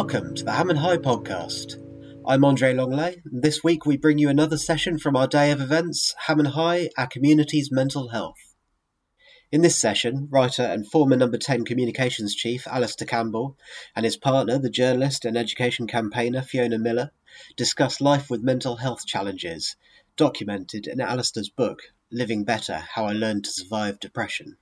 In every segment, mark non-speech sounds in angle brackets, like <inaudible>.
Welcome to the Ham and High podcast. I'm Andre Longley, and this week we bring you another session from our day of events, Ham and High, our community's mental health. In this session, writer and former Number 10 communications chief Alastair Campbell and his partner, the journalist and education campaigner Fiona Millar, discuss life with mental health challenges, documented in Alastair's book, Living Better How I Learned to Survive Depression.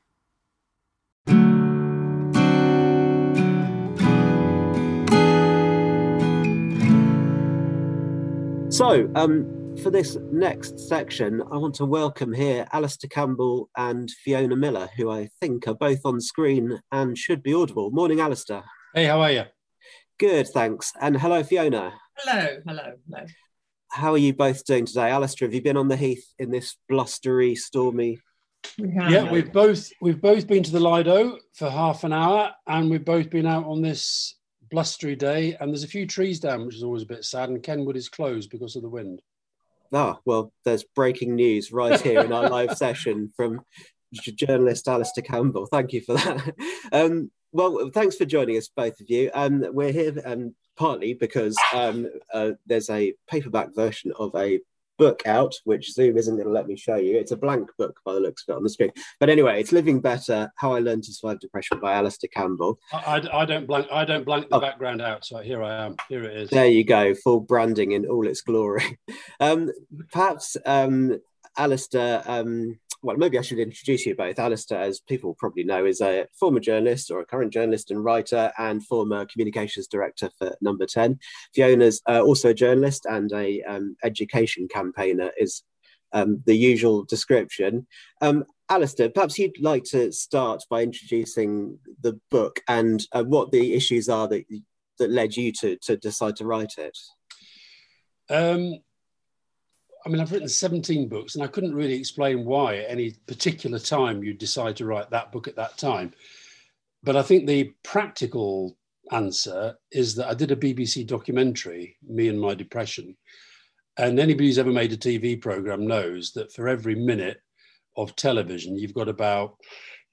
So, um, for this next section, I want to welcome here Alastair Campbell and Fiona Millar, who I think are both on screen and should be audible. Morning, Alastair. Hey, how are you? Good, thanks. And hello, Fiona. Hello, hello, hello. How are you both doing today? Alastair, have you been on the heath in this blustery, stormy? We yeah, we've both we've both been to the Lido for half an hour, and we've both been out on this blustery day, and there's a few trees down, which is always a bit sad. And Kenwood is closed because of the wind. Ah, well, there's breaking news right here in our <laughs> live session from journalist Alastair Campbell. Thank you for that. <laughs> Um, well, thanks for joining us, both of you. Um, we're here um, partly because um, uh, there's a paperback version of a book out, which Zoom isn't going to let me show you. It's a blank book by the looks of it on the screen. But anyway, it's Living Better: How I Learned to Survive Depression by Alastair Campbell. I, I, I don't blank. I don't blank the oh. background out. So here I am. Here it is. There you go. Full branding in all its glory. <laughs> Um, perhaps um, Alastair. Um, well, maybe I should introduce you both. Alastair, as people probably know, is a former journalist or a current journalist and writer and former communications director for Number 10. Fiona's uh, also a journalist and a um, education campaigner is um, the usual description. Um, Alastair, perhaps you'd like to start by introducing the book and uh, what the issues are that, that led you to, to decide to write it. Um, I mean, I've written 17 books and I couldn't really explain why at any particular time you decide to write that book at that time. But I think the practical answer is that I did a BBC documentary, Me and My Depression. And anybody who's ever made a TV program knows that for every minute of television, you've got about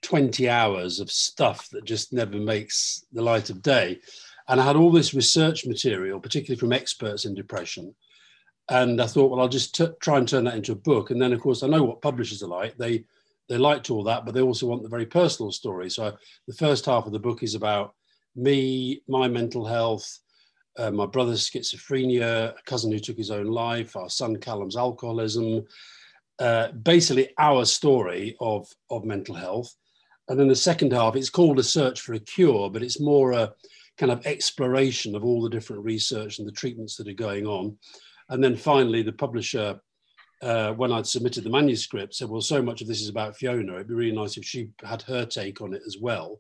20 hours of stuff that just never makes the light of day. And I had all this research material, particularly from experts in depression and I thought, well, I'll just t- try and turn that into a book. And then, of course, I know what publishers are like. They they liked all that, but they also want the very personal story. So the first half of the book is about me, my mental health, uh, my brother's schizophrenia, a cousin who took his own life, our son Callum's alcoholism, uh, basically our story of of mental health. And then the second half, it's called a search for a cure, but it's more a kind of exploration of all the different research and the treatments that are going on. And then finally, the publisher, uh, when I'd submitted the manuscript, said, Well, so much of this is about Fiona. It'd be really nice if she had her take on it as well.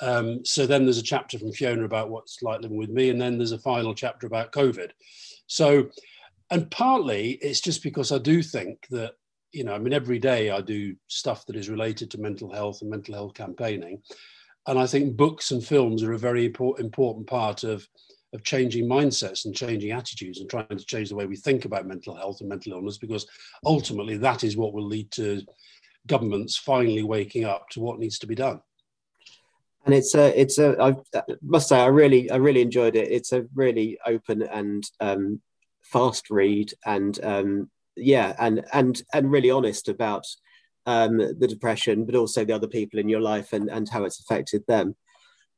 Um, so then there's a chapter from Fiona about what's like living with me, and then there's a final chapter about COVID. So, and partly it's just because I do think that, you know, I mean, every day I do stuff that is related to mental health and mental health campaigning. And I think books and films are a very important part of of changing mindsets and changing attitudes and trying to change the way we think about mental health and mental illness because ultimately that is what will lead to governments finally waking up to what needs to be done. And it's a it's a i must say i really i really enjoyed it. It's a really open and um, fast read and um, yeah and and and really honest about um, the depression but also the other people in your life and and how it's affected them.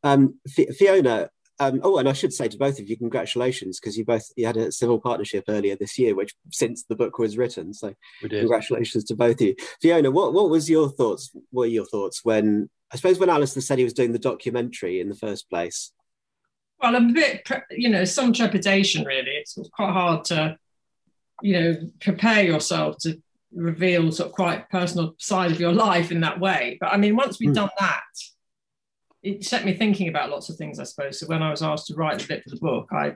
Um, fiona um, oh, and I should say to both of you, congratulations because you both you had a civil partnership earlier this year, which since the book was written. So congratulations to both of you. Fiona, what what was your thoughts? What were your thoughts when I suppose when Alastair said he was doing the documentary in the first place? Well, a bit, you know, some trepidation. Really, it's quite hard to, you know, prepare yourself to reveal sort of quite personal side of your life in that way. But I mean, once we've mm. done that it set me thinking about lots of things, I suppose. So when I was asked to write the bit for the book, I,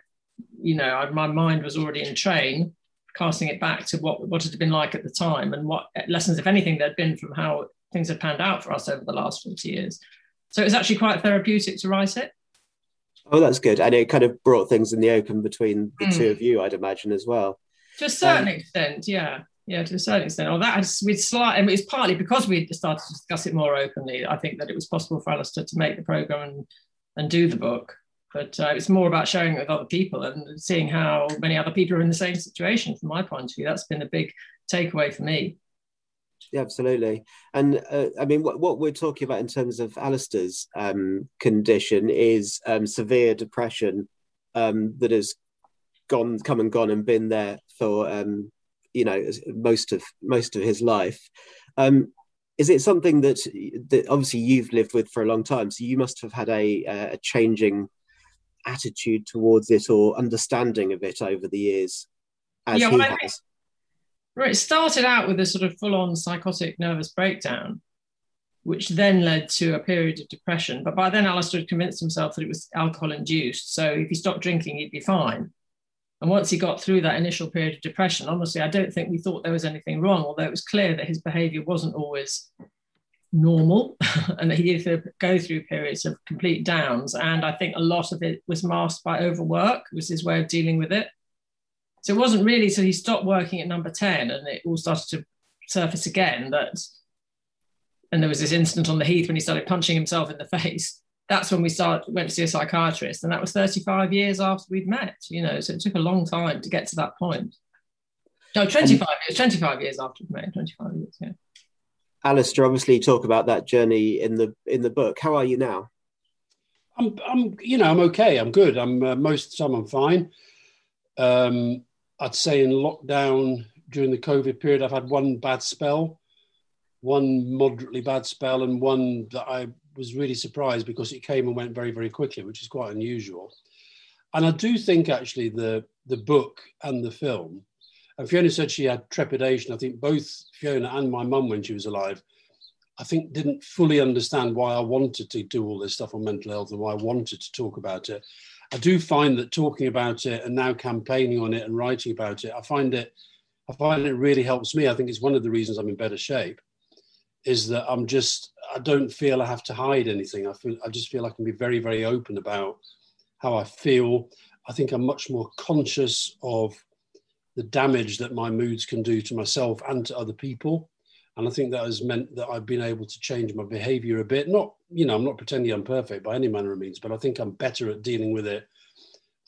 you know, I, my mind was already in train, casting it back to what what it had been like at the time and what lessons, if anything, there'd been from how things had panned out for us over the last 40 years. So it was actually quite therapeutic to write it. Oh, that's good. And it kind of brought things in the open between the mm. two of you, I'd imagine, as well. To a certain um, extent, yeah yeah, to a certain extent. Or that with slight, and it's partly because we started to discuss it more openly. I think that it was possible for Alastair to make the program and and do the book. But uh, it's more about sharing it with other people and seeing how many other people are in the same situation. From my point of view, that's been a big takeaway for me. Yeah, absolutely. And uh, I mean, what, what, we're talking about in terms of Alastair's um, condition is um, severe depression um, that has gone, come and gone, and been there for um, you know most of most of his life. Um, is it something that that obviously you've lived with for a long time? So you must have had a, a changing attitude towards it or understanding of it over the years, as yeah, he well, has. Right, it started out with a sort of full-on psychotic nervous breakdown, which then led to a period of depression. But by then, Alastair had convinced himself that it was alcohol-induced. So if he stopped drinking, he'd be fine. And once he got through that initial period of depression, honestly, I don't think we thought there was anything wrong, although it was clear that his behavior wasn't always normal <laughs> and that he did go through periods of complete downs. And I think a lot of it was masked by overwork, was his way of dealing with it. So it wasn't really so he stopped working at number 10 and it all started to surface again that and there was this incident on the heath when he started punching himself in the <laughs> face. That's when we started went to see a psychiatrist, and that was 35 years after we'd met, you know. So it took a long time to get to that point. No, 25 um, years, 25 years after we met, 25 years, yeah. Alastair, obviously talk about that journey in the in the book. How are you now? I'm, I'm, you know, I'm okay. I'm good. I'm uh, most of the time I'm fine. Um, I'd say in lockdown during the COVID period, I've had one bad spell, one moderately bad spell, and one that I was really surprised because it came and went very, very quickly, which is quite unusual. And I do think actually the the book and the film, and Fiona said she had trepidation. I think both Fiona and my mum, when she was alive, I think didn't fully understand why I wanted to do all this stuff on mental health and why I wanted to talk about it. I do find that talking about it and now campaigning on it and writing about it, I find it, I find it really helps me. I think it's one of the reasons I'm in better shape. Is that I'm just, I don't feel I have to hide anything. I feel, I just feel I can be very, very open about how I feel. I think I'm much more conscious of the damage that my moods can do to myself and to other people. And I think that has meant that I've been able to change my behavior a bit. Not, you know, I'm not pretending I'm perfect by any manner of means, but I think I'm better at dealing with it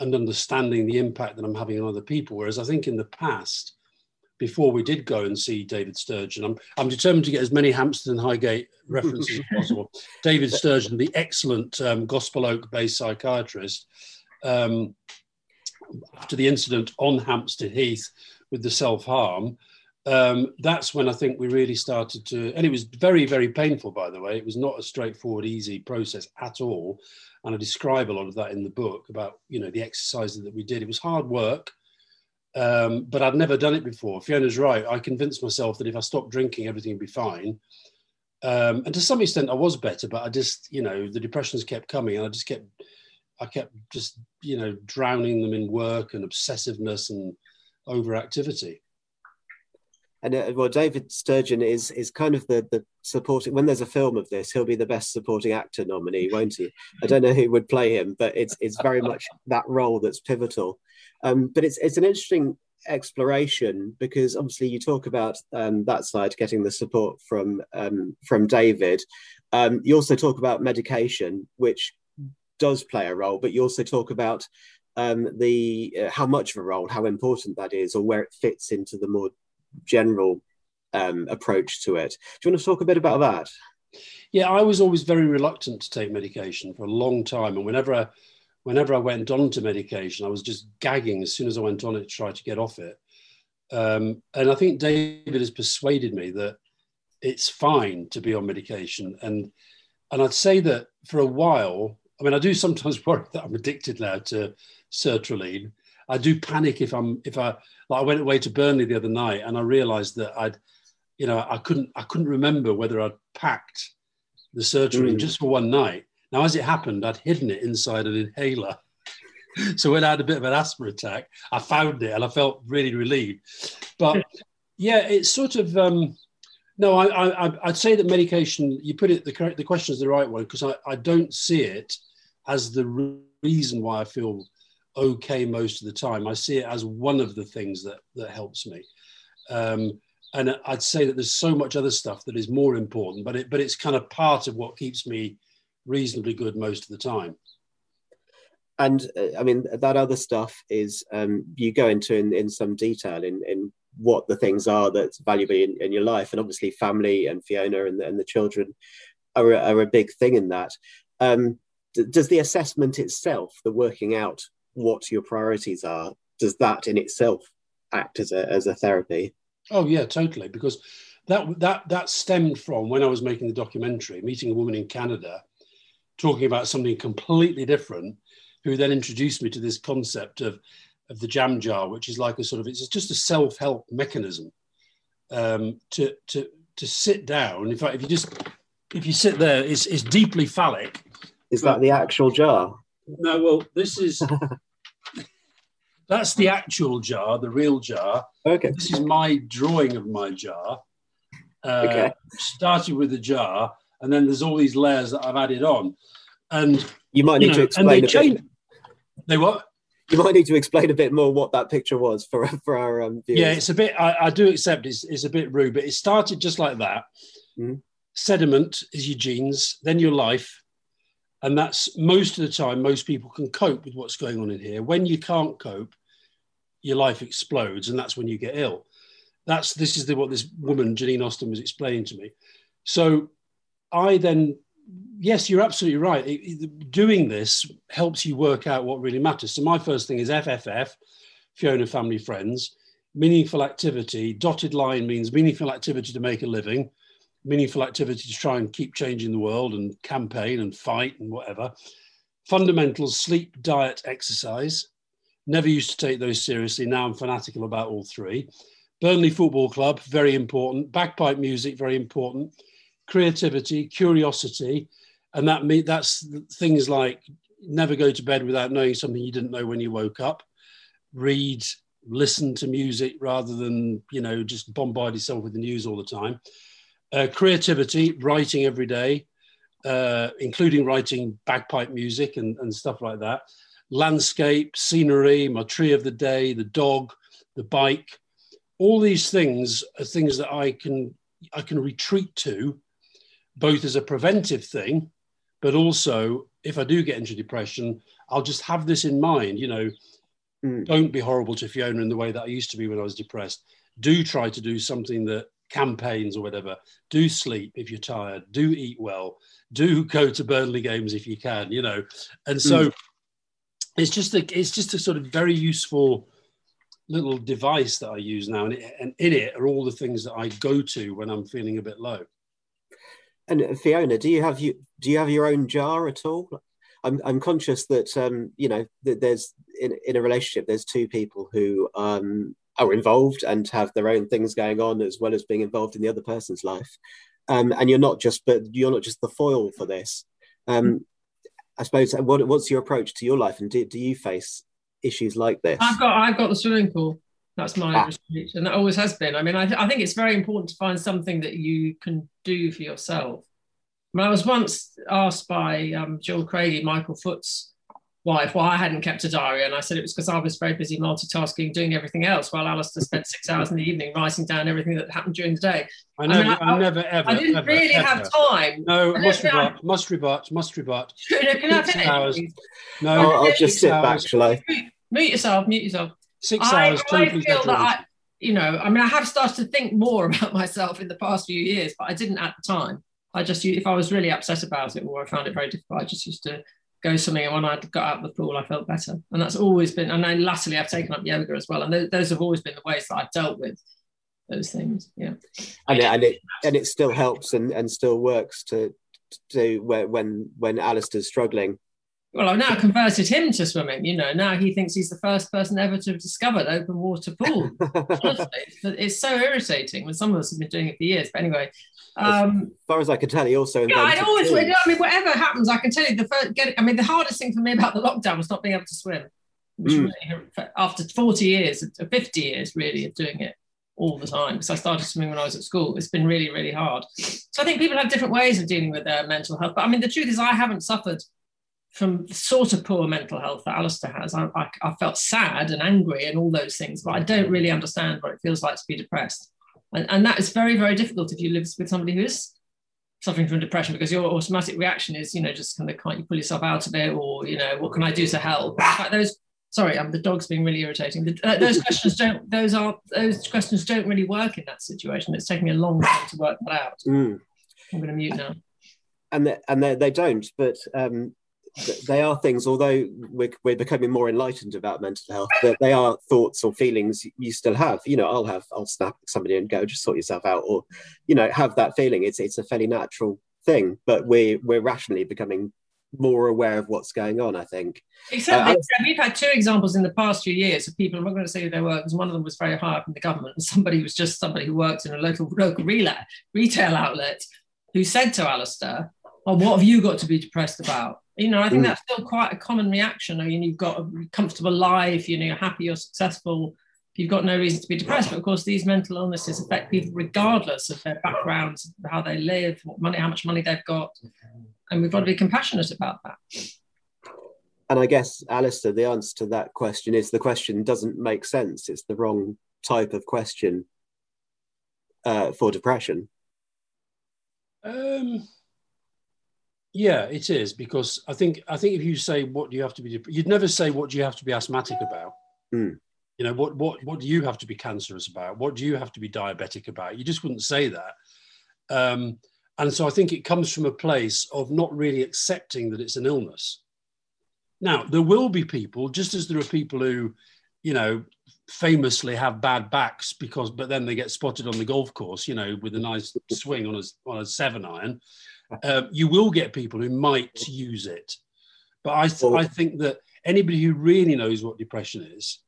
and understanding the impact that I'm having on other people. Whereas I think in the past, before we did go and see David Sturgeon, I'm, I'm determined to get as many Hampstead and Highgate references as possible. <laughs> David Sturgeon, the excellent um, Gospel Oak based psychiatrist, um, after the incident on Hampstead Heath with the self harm, um, that's when I think we really started to, and it was very, very painful, by the way. It was not a straightforward, easy process at all. And I describe a lot of that in the book about, you know, the exercises that we did. It was hard work, um, but I'd never done it before. Fiona's right. I convinced myself that if I stopped drinking, everything would be fine. Um, and to some extent, I was better, but I just, you know, the depressions kept coming, and I just kept, I kept just, you know, drowning them in work and obsessiveness and overactivity and uh, well, David Sturgeon is is kind of the the supporting. When there's a film of this, he'll be the best supporting actor nominee, won't he? I don't know who would play him, but it's it's very much that role that's pivotal. Um, but it's it's an interesting exploration because obviously you talk about um, that side getting the support from um, from David. Um, you also talk about medication, which does play a role, but you also talk about um, the uh, how much of a role, how important that is, or where it fits into the more general um, approach to it. Do you want to talk a bit about that? Yeah, I was always very reluctant to take medication for a long time, and whenever I, whenever I went on to medication, I was just gagging as soon as I went on it to try to get off it. Um, and I think David has persuaded me that it's fine to be on medication, and and I'd say that for a while. I mean, I do sometimes <laughs> worry that I'm addicted now to sertraline. I do panic if I'm if I like I went away to Burnley the other night and I realised that I'd, you know, I couldn't I couldn't remember whether I'd packed the sertraline mm. just for one night. Now, as it happened, I'd hidden it inside an inhaler. <laughs> so when I had a bit of an asthma attack, I found it and I felt really relieved. But <laughs> yeah, it's sort of um, no. I, I I'd say that medication. You put it the correct. The question is the right one because I I don't see it as the reason why I feel okay most of the time. I see it as one of the things that that helps me. Um, and I'd say that there's so much other stuff that is more important, but it but it's kind of part of what keeps me reasonably good most of the time. and uh, I mean that other stuff is um, you go into in, in some detail in, in what the things are that's valuable in, in your life, and obviously family and Fiona and the, and the children are a, are a big thing in that. Um, d- does the assessment itself, the working out what your priorities are, does that in itself act as a as a therapy? Oh yeah, totally. Because that that that stemmed from when I was making the documentary, meeting a woman in Canada, talking about something completely different, who then introduced me to this concept of of the jam jar, which is like a sort of it's just a self help mechanism um, to to to sit down. In fact, if you just if you sit there, it's it's deeply phallic. Is that the actual jar? No, well, this is <laughs> that's the actual jar, the real jar. Okay. This is my drawing of my jar. Uh, Okay. Started with the jar, and then there's all these layers that I've added on, and You might you need know, to and explain they a bit. change. They what? You might need to explain a bit more what that picture was for <laughs> for our um, viewers. Yeah, it's a bit. I, I do accept it's, it's a bit rude, but it started just like that. Mhm. Sediment is your genes, then your life, and that's most of the time. Most people can cope with what's going on in here. When you can't cope, your life explodes, and that's when you get ill. That's this is the, what this woman Janine Austin was explaining to me. So, I then, yes, you're absolutely right. It- it- doing this helps you work out what really matters. So my first thing is FFF, Fiona Family Friends meaningful activity. Dotted line means meaningful activity to make a living, meaningful activity to try and keep changing the world and campaign and fight and whatever. Fundamentals sleep, diet, exercise. Never used to take those seriously. Now I'm fanatical about all three. Burnley Football Club, very important. Bagpipe music, very important. Creativity, curiosity, and that me that's things like never go to bed without knowing something you didn't know when you woke up. Read, listen to music rather than you know just bombard yourself with the news all the time. Uh, creativity, writing every day, uh, including writing bagpipe music and, and stuff like that. Landscape, scenery, my tree of the day, the dog, the bike. All these things are things that I can I can retreat to, both as a preventive thing, but also if I do get into depression, I'll just have this in mind. You know, Mm. don't be horrible to Fiona in the way that I used to be when I was depressed. Do try to do something that campaigns or whatever. Do sleep if you're tired. Do eat well. Do go to Burnley games if you can. You know, and so it's just a it's just a sort of very useful little device that I use now, and, it, and in it are all the things that I go to when I'm feeling a bit low. And Fiona, do you have you do you have your own jar at all? I'm I'm conscious that um, you know that there's in in a relationship there's two people who um, are involved and have their own things going on as well as being involved in the other person's life, um, and you're not just but you're not just the foil for this. Um, I suppose what what's your approach to your life, and do, do you face issues like this? I've got I've got the swimming pool. That's my Ah. retreat, and that always has been. I mean, I, th- I think it's very important to find something that you can do for yourself. I, I was once asked by um, Jill Craigie, Michael Foot's wife, why I hadn't kept a diary, and I said it was because I was very busy multitasking, doing everything else, while Alastair spent six hours in the evening writing down everything that happened during the day. I mean, never, I, I- never, ever. I didn't ever, really ever. have time. No, must don't know. rebut, must rebut, must rebut. <laughs> Six hours. No, I'll, I'll just six sit back, hours, shall I? Mute yourself. Mute yourself. Six I, hours, I feel that. I, you know, I mean, I have started to think more <laughs> about myself in the past few years, but I didn't at the time. I just, if I was really upset about it or I found it very difficult, I just used to go something. And when I got out of the pool, I felt better. And that's always been, and then latterly I've taken up yoga as well. And those, those have always been the ways that I've dealt with those things. Yeah. and it, and it and it still helps and, and still works to to when when when Alastair's struggling. Well, I've now converted him to swimming. You know, now he thinks he's the first person ever to have discovered open water pool. <laughs> Honestly, it's, so irritating when some of us have been doing it for years. But anyway, um, as far as I can tell, he also Yeah, invented always. I mean, whatever happens, I can tell you the first. Get, I mean, the hardest thing for me about the lockdown was not being able to swim. Which Mm. really, after forty years, uh, fifty years, really, of doing it all the time, because I started swimming when I was at school. It's been really, really hard. So I think people have different ways of dealing with their mental health. But I mean, the truth is, I haven't suffered from the sort of poor mental health that Alastair has. I, I, I felt sad and angry and all those things, but I don't really understand what it feels like to be depressed. And, and that is very, very difficult if you live with somebody who is suffering from depression because your automatic reaction is, you know, just kind of can't you pull yourself out of it, or you know, what can I do to help? Fact, those sorry, um, the dog's being really irritating. The, uh, those questions don't those are those questions don't really work in that situation. It's taking me a long time to work that out. Mm. I'm going to mute now. And they, and they, they don't, but um, they are things. Although we're, we're becoming more enlightened about mental health, that they are thoughts or feelings you still have. You know, I'll have I'll snap somebody and go, just sort yourself out, or you know, have that feeling. It's it's a fairly natural thing, but we we're rationally becoming more aware of what's going on, I think. Exactly. Uh, we've had two examples in the past few years of people, I'm not going to say who they were, because one of them was very high up in the government, and <laughs> somebody was just somebody who worked in a local local retail outlet who said to Alastair, Oh, what have you got to be depressed about? You know, I think mm. that's still quite a common reaction. I mean, you've got a comfortable life, you know, you're happy, you're successful, you've got no reason to be depressed. But of course, these mental illnesses affect people regardless of their backgrounds, how they live, what money, how much money they've got and we've got to be compassionate about that. And I guess, Alastair, the answer to that question is the question doesn't make sense. It's the wrong type of question uh, for depression. Um, yeah, it is because I think I think if you say what do you have to be, you'd never say what do you have to be asthmatic about. Mm. You know what what what do you have to be cancerous about? What do you have to be diabetic about? You just wouldn't say that. Um, and so I think it comes from a place of not really accepting that it's an illness. Now, there will be people, just as there are people who, you know, famously have bad backs because, but then they get spotted on the golf course, you know, with a nice swing on a, on a seven iron. Uh, you will get people who might use it. But I, th- I think that anybody who really knows what depression is,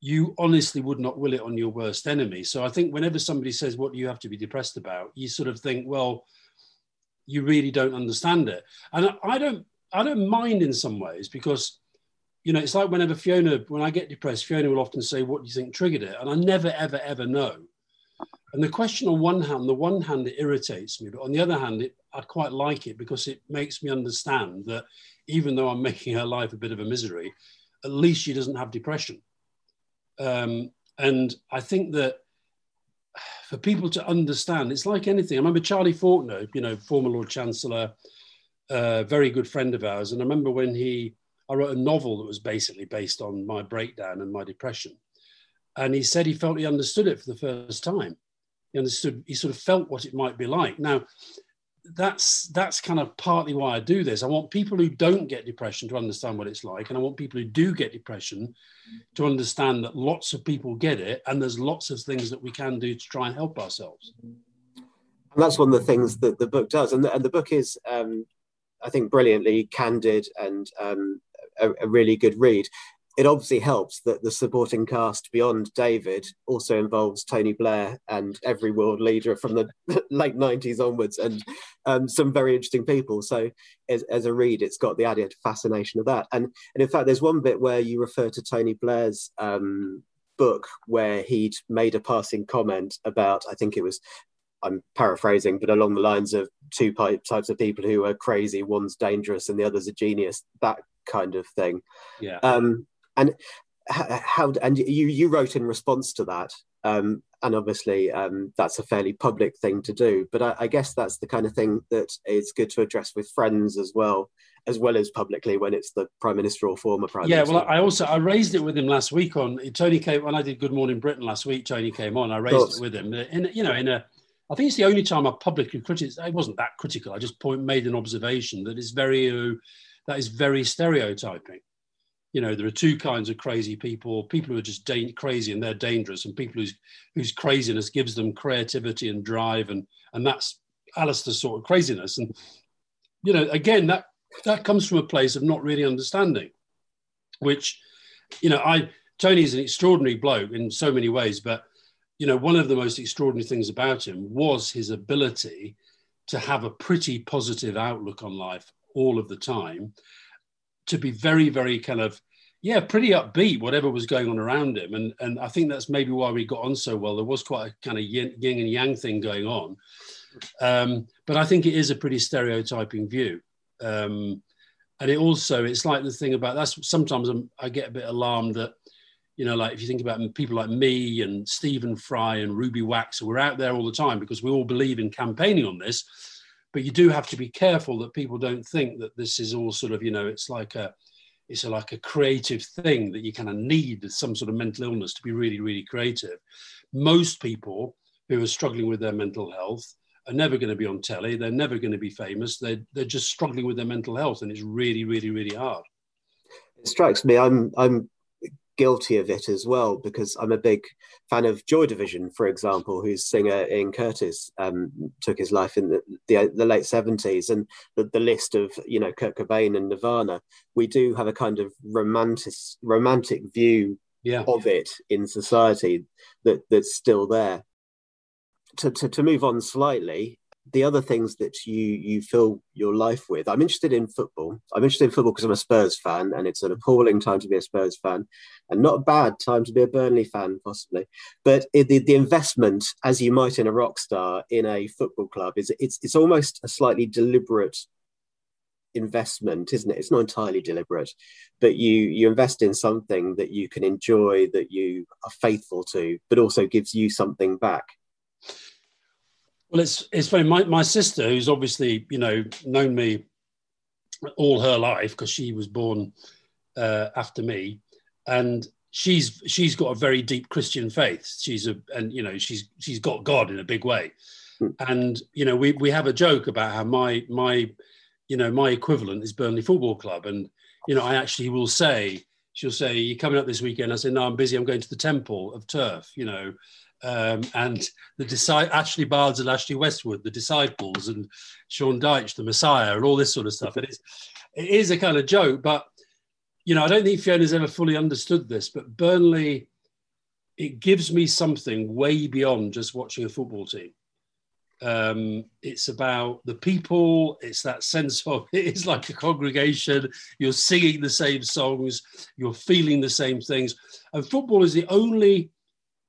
you honestly would not will it on your worst enemy. So I think whenever somebody says, What do you have to be depressed about? you sort of think, Well, you really don't understand it. And I don't I don't mind in some ways because you know it's like whenever Fiona when I get depressed, Fiona will often say, "What do you think triggered it?" And I never ever ever know. And the question on one hand, the one hand it irritates me, but on the other hand, it, I quite like it because it makes me understand that even though I'm making her life a bit of a misery, at least she doesn't have depression. Um, and I think that for people to understand. It's like anything. I remember Charlie Falconer, you know, former Lord Chancellor, a uh, very good friend of ours. And I remember when he, I wrote a novel that was basically based on my breakdown and my depression. And he said he felt he understood it for the first time. He understood, he sort of felt what it might be like. Now, that's that's kind of partly why I do this. I want people who don't get depression to understand what it's like, and I want people who do get depression to understand that lots of people get it, and there's lots of things that we can do to try and help ourselves. And that's one of the things that the book does, and the, and the book is, um, I think, brilliantly candid and um, a, a, really good read it obviously helps that the supporting cast beyond David also involves Tony Blair and every world leader from the <laughs> late 90s onwards and um, some very interesting people. So, as, as, a read, it's got the added fascination of that. And, and in fact, there's one bit where you refer to Tony Blair's um, book where he'd made a passing comment about, I think it was I'm paraphrasing, but along the lines of two types of people who are crazy. One's dangerous and the other's a genius. That kind of thing. Yeah. Um, and how and you you wrote in response to that um, and obviously um, that's a fairly public thing to do but I, I, guess that's the kind of thing that is good to address with friends as well as well as publicly when it's the prime minister or former prime yeah minister. Yeah well i also i raised it with him last week on tony came when i did good morning britain last week tony came on i raised it with him in you know in a I think it's the only time I publicly criticized. I wasn't that critical. I just point, made an observation that is very, uh, that is very stereotyping you know there are two kinds of crazy people. People who are just da- crazy and they're dangerous and people whose whose craziness gives them creativity and drive and and that's Alastair's sort of craziness. And you know again that that comes from a place of not really understanding which you know I Tony's an extraordinary bloke in so many ways but you know one of the most extraordinary things about him was his ability to have a pretty positive outlook on life all of the time to be very, very kind of, yeah, pretty upbeat, whatever was going on around him. And, and I think that's maybe why we got on so well. There was quite a kind of yin, and yang thing going on. Um, but I think it is a pretty stereotyping view. Um, and it also, it's like the thing about that's sometimes I'm, i get a bit alarmed that, you know, like if you think about people like me and Stephen Fry and Ruby Wax, we're out there all the time because we all believe in campaigning on this. But you do have to be careful that people don't think that this is all sort of you know it's like a it's a, like a creative thing that you kind of need some sort of mental illness to be really really creative. Most people who are struggling with their mental health are never going to be on telly they're never going to be famous they're, they're just struggling with their mental health and it's really really really hard. It strikes me i'm i'm guilty of it as well because I'm a big fan of Joy Division, for example, whose singer Ian Curtis um, took his life in the, the, the late 70s, and the, the, list of you know Kurt Cobain and Nirvana. We do have a kind of romantic romantic view yeah. of it in society that that's still there. To, to, to move on slightly, the other things that you you fill your life with. I'm interested in football. I'm interested in football because I'm a Spurs fan, and it's an appalling time to be a Spurs fan, and not a bad time to be a Burnley fan, possibly. But it, the the investment, as you might in a rock star in a football club, is it's it's almost a slightly deliberate investment isn't it it's not entirely deliberate but you you invest in something that you can enjoy that you are faithful to but also gives you something back well, it's it's funny. My my sister, who's obviously you know known me all her life because she was born uh, after me, and she's she's got a very deep Christian faith. She's a and you know she's she's got God in a big way, mm. and you know we we have a joke about how my my you know my equivalent is Burnley Football Club, and you know I actually will say she'll say you're coming up this weekend. I say no, I'm busy. I'm going to the Temple of Turf. You know, um, and the disi- Ashley Barnes and Ashley Westwood, the disciples, and Sean Dyche, the Messiah, and all this sort of stuff. It is, it is a kind of joke, but you know, I don't think Fiona's ever fully understood this. But Burnley, it gives me something way beyond just watching a football team. Um, it's about the people. It's that sense <laughs> of it is like a congregation. You're singing the same songs. You're feeling the same things. And football is the only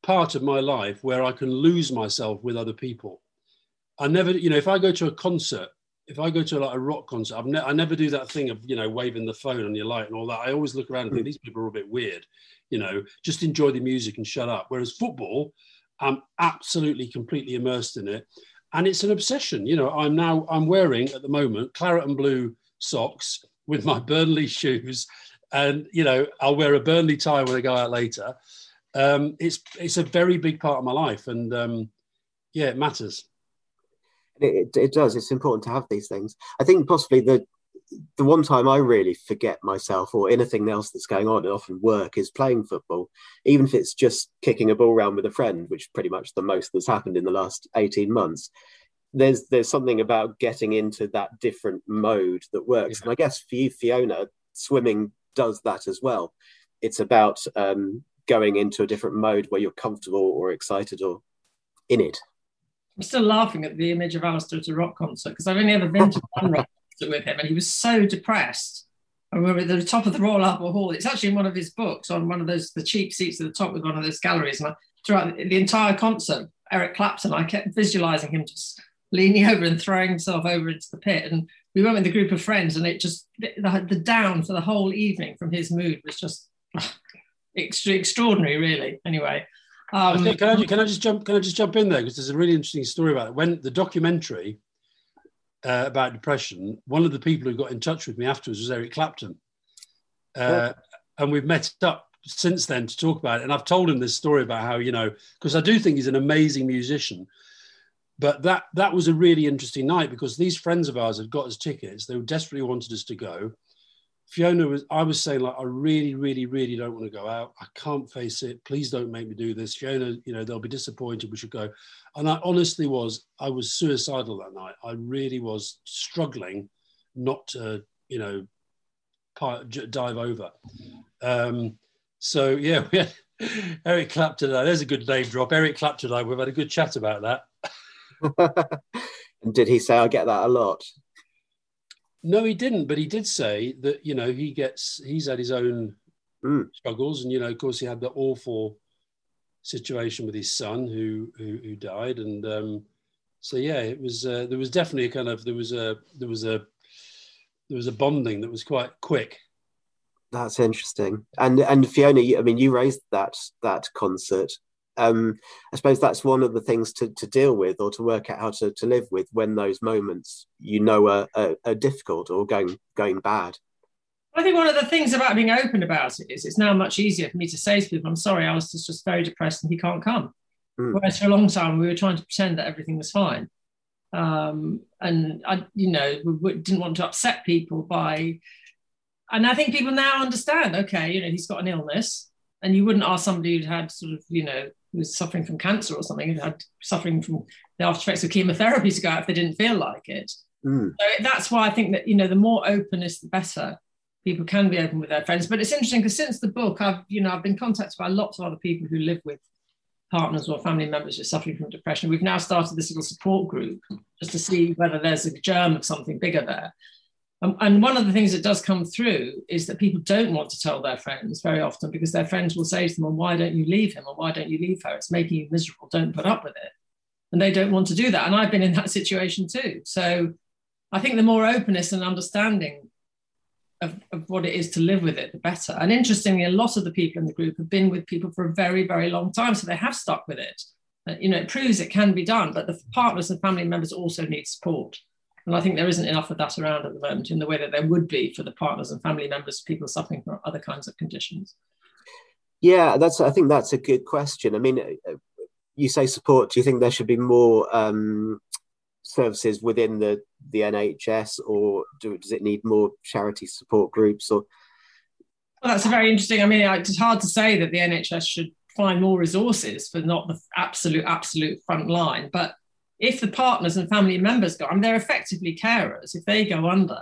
part of my life where I can lose myself with other people. I never, you know, if I go to a concert, if I go to like a rock concert, I've ne- I never do that thing of, you know, waving the phone on your light and all that. I always look around and think hmm. these people are a bit weird, you know, just enjoy the music and shut up. Whereas football, I'm absolutely completely immersed in it. And it's an obsession. You know, I'm now, I'm wearing at the moment claret and blue socks with my Burnley <laughs> shoes. And, you know, I'll wear a Burnley tie when I go out later um, it's it's a very big part of my life, and um, yeah, it matters. It, it does. It's important to have these things. I think possibly the the one time I really forget myself or anything else that's going on, and often work, is playing football. Even if it's just kicking a ball around with a friend, which is pretty much the most that's happened in the last eighteen months. There's there's something about getting into that different mode that works, yeah. and I guess for you, Fiona, swimming does that as well. It's about um, going into a different mode where you're comfortable or excited or in it. I'm still laughing at the image of Alastair at a rock concert because I've only ever been to <laughs> one rock concert with him and he was so depressed. I remember at the top of the Royal Albert Hall. It's actually in one of his books on one of those the cheap seats at the top with one of those galleries. And I, throughout the entire concert, Eric Clapton, I kept visualizing him just leaning over and throwing himself over into the pit. And we went with a group of friends, and it just the, the down for the whole evening from his mood was just extra, extraordinary, really. Anyway, um, can, I, can I just jump? Can I just jump in there because there's a really interesting story about it. When the documentary uh, about depression, one of the people who got in touch with me afterwards was Eric Clapton, uh, and we've met up since then to talk about it. And I've told him this story about how you know because I do think he's an amazing musician. But that that was a really interesting night because these friends of ours had got us tickets. They desperately wanted us to go. Fiona was, I was saying, like, I really, really, really don't want to go out. I can't face it. Please don't make me do this. Fiona, you know, they'll be disappointed. We should go. And I honestly was, I was suicidal that night. I really was struggling not to, you know, dive over. Um, so, yeah, <laughs> we had Eric Clapton. There's a good name drop. Eric Clapton. We've had a good chat about that. <laughs> and did he say, I get that a lot? No, he didn't. But he did say that you know he gets he's had his own mm. struggles, and you know, of course, he had the awful situation with his son who who, who died, and um, so yeah, it was uh, there was definitely a kind of there was a there was a there was a bonding that was quite quick. That's interesting. And and Fiona, I mean, you raised that that concert um, I suppose that's one of the things to, to deal with or to work out how to, to live with when those moments you know are, are, are difficult or going going bad. I think one of the things about being open about it is it's now much easier for me to say to people, I'm sorry, I was just, just very depressed and he can't come. Mm. Whereas for a long time we were trying to pretend that everything was fine. Um, and I, you know, we didn't want to upset people by, and I think people now understand, okay, you know, he's got an illness and you wouldn't ask somebody who'd had sort of, you know, who was suffering from cancer or something, who had suffering from the after effects of chemotherapy to go out if they didn't feel like it. Mm. So that's why I think that, you know, the more openness, the better people can be open with their friends. But it's interesting because since the book, I've, you know, I've been contacted by lots of other people who live with partners or family members who are suffering from depression. We've now started this little support group just to see whether there's a germ of something bigger there. Um, and one of the things that does come through is that people don't want to tell their friends very often because their friends will say to them, well, why don't you leave him? Or why don't you leave her? It's making you miserable. Don't put up with it. And they don't want to do that. And I've been in that situation too. So I think the more openness and understanding of, of what it is to live with it, the better. And interestingly, a lot of the people in the group have been with people for a very, very long time. So they have stuck with it. Uh, you know, it proves it can be done, but the partners and family members also need support. And I think there isn't enough of that around at the moment in the way that there would be for the partners and family members, people suffering from other kinds of conditions. Yeah, that's. I think that's a good question. I mean, uh, you say support. Do you think there should be more um, services within the the NHS, or do, does it need more charity support groups? Or well, that's a very interesting. I mean, it's hard to say that the NHS should find more resources for not the absolute absolute front line, but if the partners and family members go, I mean, they're effectively carers. If they go under,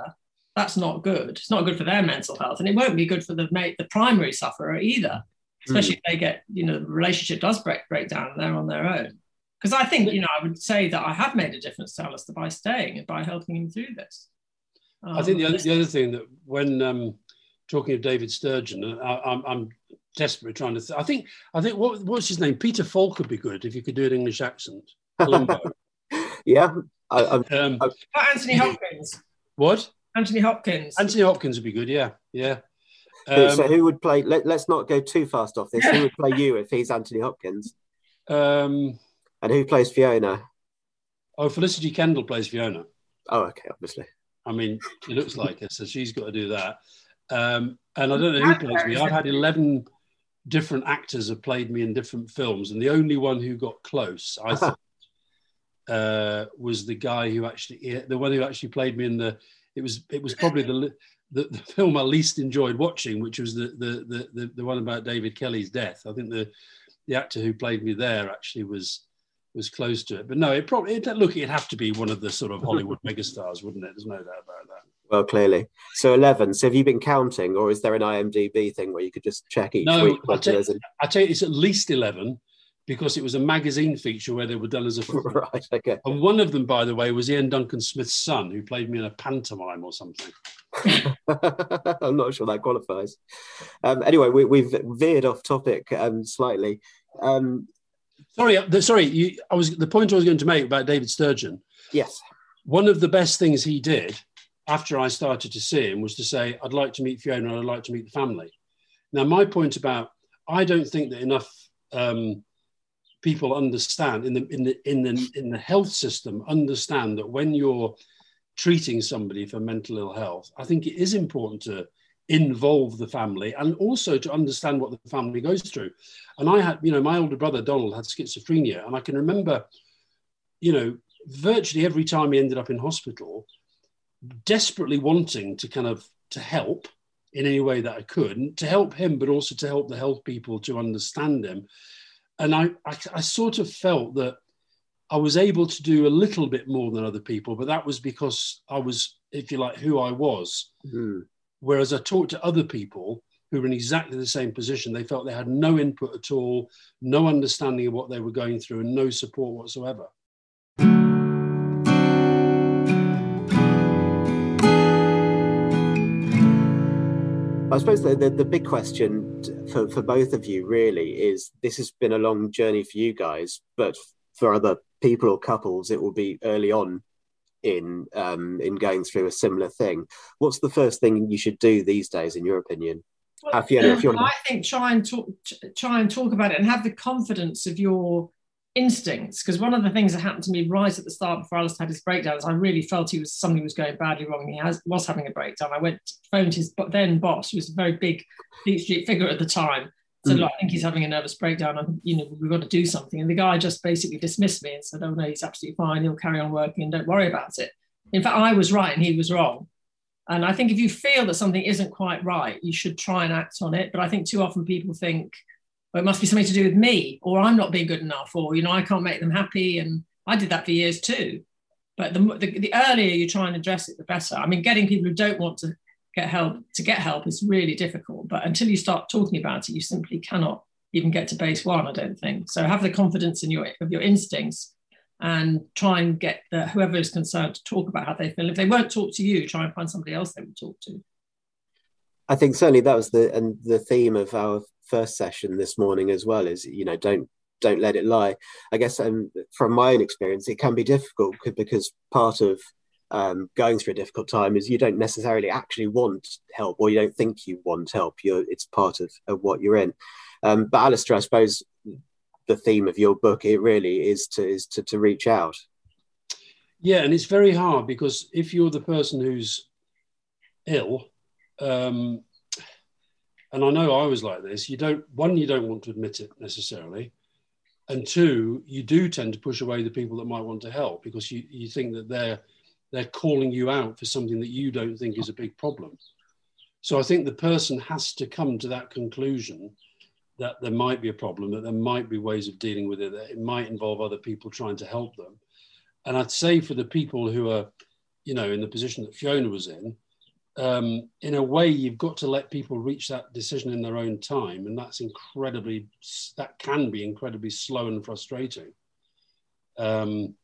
that's not good. It's not good for their mental health, and it won't be good for the mate, the primary sufferer either. Especially mm. if they get, you know, the relationship does break break down and they're on their own. Because I think, you know, I would say that I have made a difference to Alastair by staying and by helping him through this. Um, I think the other, the other thing that when um, talking of David Sturgeon, uh, I, am I'm desperately trying to. Th- I think I think what what's his name? Peter Falk would be good if you could do an English accent. <laughs> yeah, I, I'm, um, I'm, Anthony Hopkins. What? Anthony Hopkins. Anthony Hopkins would be good. Yeah, yeah. Um, so who would play? Let, us not go too fast off this. Who would play you if he's Anthony Hopkins? Um, and who plays Fiona? Oh, Felicity Kendal plays Fiona. Oh, okay, obviously. I mean, it looks like it, so she's got to do that. Um, and I don't know who plays me. I've had eleven different actors have played me in different films, and the only one who got close, I thought, <laughs> uh, was the guy who actually, the one who actually played me in the. It was it was probably the the, the film I least enjoyed watching, which was the, the the the the one about David Kelly's death. I think the the actor who played me there actually was was close to it. But no, it probably it, look, it'd have to be one of the sort of Hollywood <laughs> megastars, wouldn't it? There's no doubt about that. Well, clearly. So eleven. So have you been counting, or is there an IMDb thing where you could just check each no, week? I I tell you, it's at least eleven because it was a magazine feature where they were done as a <laughs> film. right. Okay. And one of them, by the way, was Iain Duncan Smith's son, who played me in a pantomime or something. <laughs> I'm not sure that qualifies. Um, anyway, we, have veered off topic um, slightly. Um, Sorry, uh, the, sorry. You, I was the point I was going to make about David Sturgeon. Yes. One of the best things he did after I started to see him was to say, "I'd like to meet Fiona. I'd like to meet the family." Now, my point about I don't think that enough um, people understand in the in the in the in the health system understand that when you're treating somebody for mental ill health, I think it is important to involve the family and also to understand what the family goes through. And I had, you know, my older brother Donald had schizophrenia, and I can remember, you know, virtually every time he ended up in hospital, desperately wanting to kind of to help in any way that I could, to help him, but also to help the health people to understand him. And I, I, I sort of felt that I was able to do a little bit more than other people, but that was because I was, if you like, who I was. Mm. Whereas I talked to other people who were in exactly the same position, they felt they had no input at all, no understanding of what they were going through, and no support whatsoever. I suppose the, the, the, big question for, for both of you really is this has been a long journey for you guys, but for other people or couples, it will be early on in um, in going through a similar thing. What's the first thing you should do these days, in your opinion? Fiona, if you want I think try and talk, try and talk about it and have the confidence of your instincts. Because one of the things that happened to me right at the start before Alastair had his breakdown is I really felt he was something was going badly wrong. And he has, was having a breakdown. I went phoned his then boss, who was a very big Fleet Street figure at the time. Said, mm. I think he's having a nervous breakdown. And you know, we've got to do something. And the guy just basically dismissed me and said, "Oh no, he's absolutely fine. He'll carry on working. and Don't worry about it." In fact, I was right and he was wrong. And I think if you feel that something isn't quite right, you should try and act on it. But I think too often people think, well, it must be something to do with me, or I'm not being good enough, or you know, I can't make them happy. And I did that for years too. But the, the, the earlier you try and address it, the better. I mean, getting people who don't want to get help to get help is really difficult. But until you start talking about it, you simply cannot even get to base one. I don't think so. Have the confidence in your of your instincts and try and get the, whoever is concerned to talk about how they feel. If they won't talk to you, try and find somebody else they will talk to. I think certainly that was the and the theme of our first session this morning as well. Is you know don't don't let it lie. I guess um, from my own experience, it can be difficult because part of um, going through a difficult time is you don't necessarily actually want help or you don't think you want help. You're it's part of, of what you're in. Um, but Alastair, I suppose the theme of your book. It really is to is to, to reach out. Yeah, and it's very hard because if you're the person who's ill, um, and I know I was like this, you don't one, you don't want to admit it necessarily. And two, you do tend to push away the people that might want to help because you, you think that they're they're calling you out for something that you don't think is a big problem. So I think the person has to come to that conclusion that there might be a problem, that there might be ways of dealing with it, that it might involve other people trying to help them. And I'd say for the people who are, you know, in the position that Fiona was in, um, in a way, you've got to let people reach that decision in their own time, and that's incredibly that can be incredibly slow and frustrating. Um,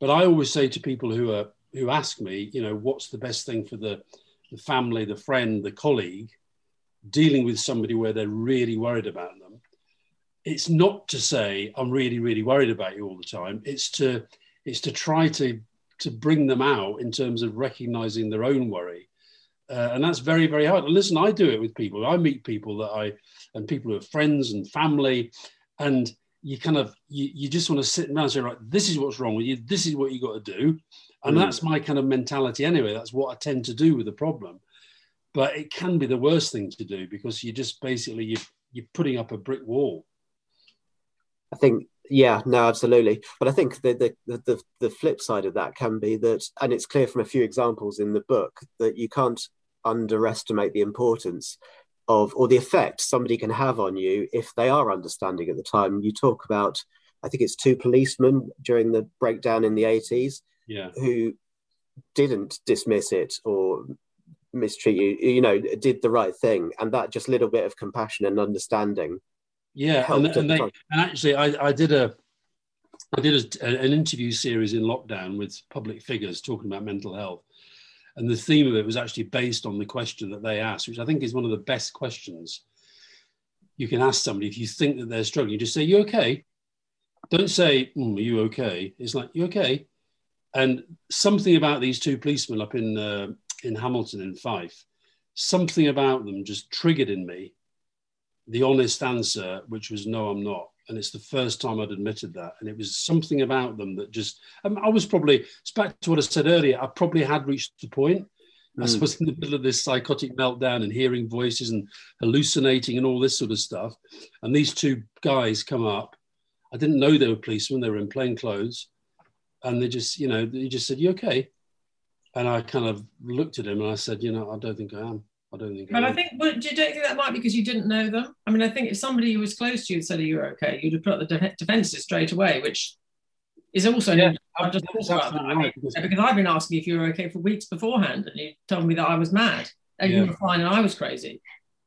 but I always say to people who are who ask me, you know, what's the best thing for the the family, the friend, the colleague, dealing with somebody where they're really worried about them, it's not to say I'm really, really worried about you all the time. It's to it's to try to to bring them out in terms of recognizing their own worry. Uh, and that's very, very hard. Listen, I do it with people. I meet people that I and people who are friends and family, and you kind of you, you just want to sit down and say, right, this is what's wrong with you, this is what you got to do. And mm. that's my kind of mentality anyway. That's what I tend to do with the problem but it can be the worst thing to do because you're just basically you you're putting up a brick wall. I think yeah, no, absolutely. But I think the, the the the flip side of that can be that, and it's clear from a few examples in the book that you can't underestimate the importance of or the effect somebody can have on you if they are understanding at the time. You talk about, I think it's two policemen during the breakdown in the eighties, yeah, who didn't dismiss it or mistreat you you know did the right thing. And that just little bit of compassion and understanding yeah and, and, they, and, actually I, I did a i did a, an interview series in lockdown with public figures talking about mental health and the theme of it was actually based on the question that they asked which i think is one of the best questions you can ask somebody if you think that they're struggling. You just say you okay? Don't say mm, are you okay? It's like you okay? And something about these two policemen up in uh, in Hamilton in Fife, something about them just triggered in me the honest answer, which was no, I'm not. And it's the first time I'd admitted that. And it was something about them that just, um, I was probably, it's back to what I said earlier, I probably had reached the point. Mm. I was in the middle of this psychotic meltdown and hearing voices and hallucinating and all this sort of stuff. And these two guys come up. I didn't know they were policemen, they were in plain clothes. And they just, you know, they just said, You okay? And I kind of looked at him and I said, you know, I don't think I am. I don't think. But I, I think, well, do you don't think that might be because you didn't know them? I mean, I think if somebody who was close to you said you were okay, you'd have put up the de- defences straight away, which is also. Yeah, I've just thought about that. Right, I mean, because, because, I've been asking if you were okay for weeks beforehand, and you told me that I was mad, oh, and yeah. you were fine, and I was crazy.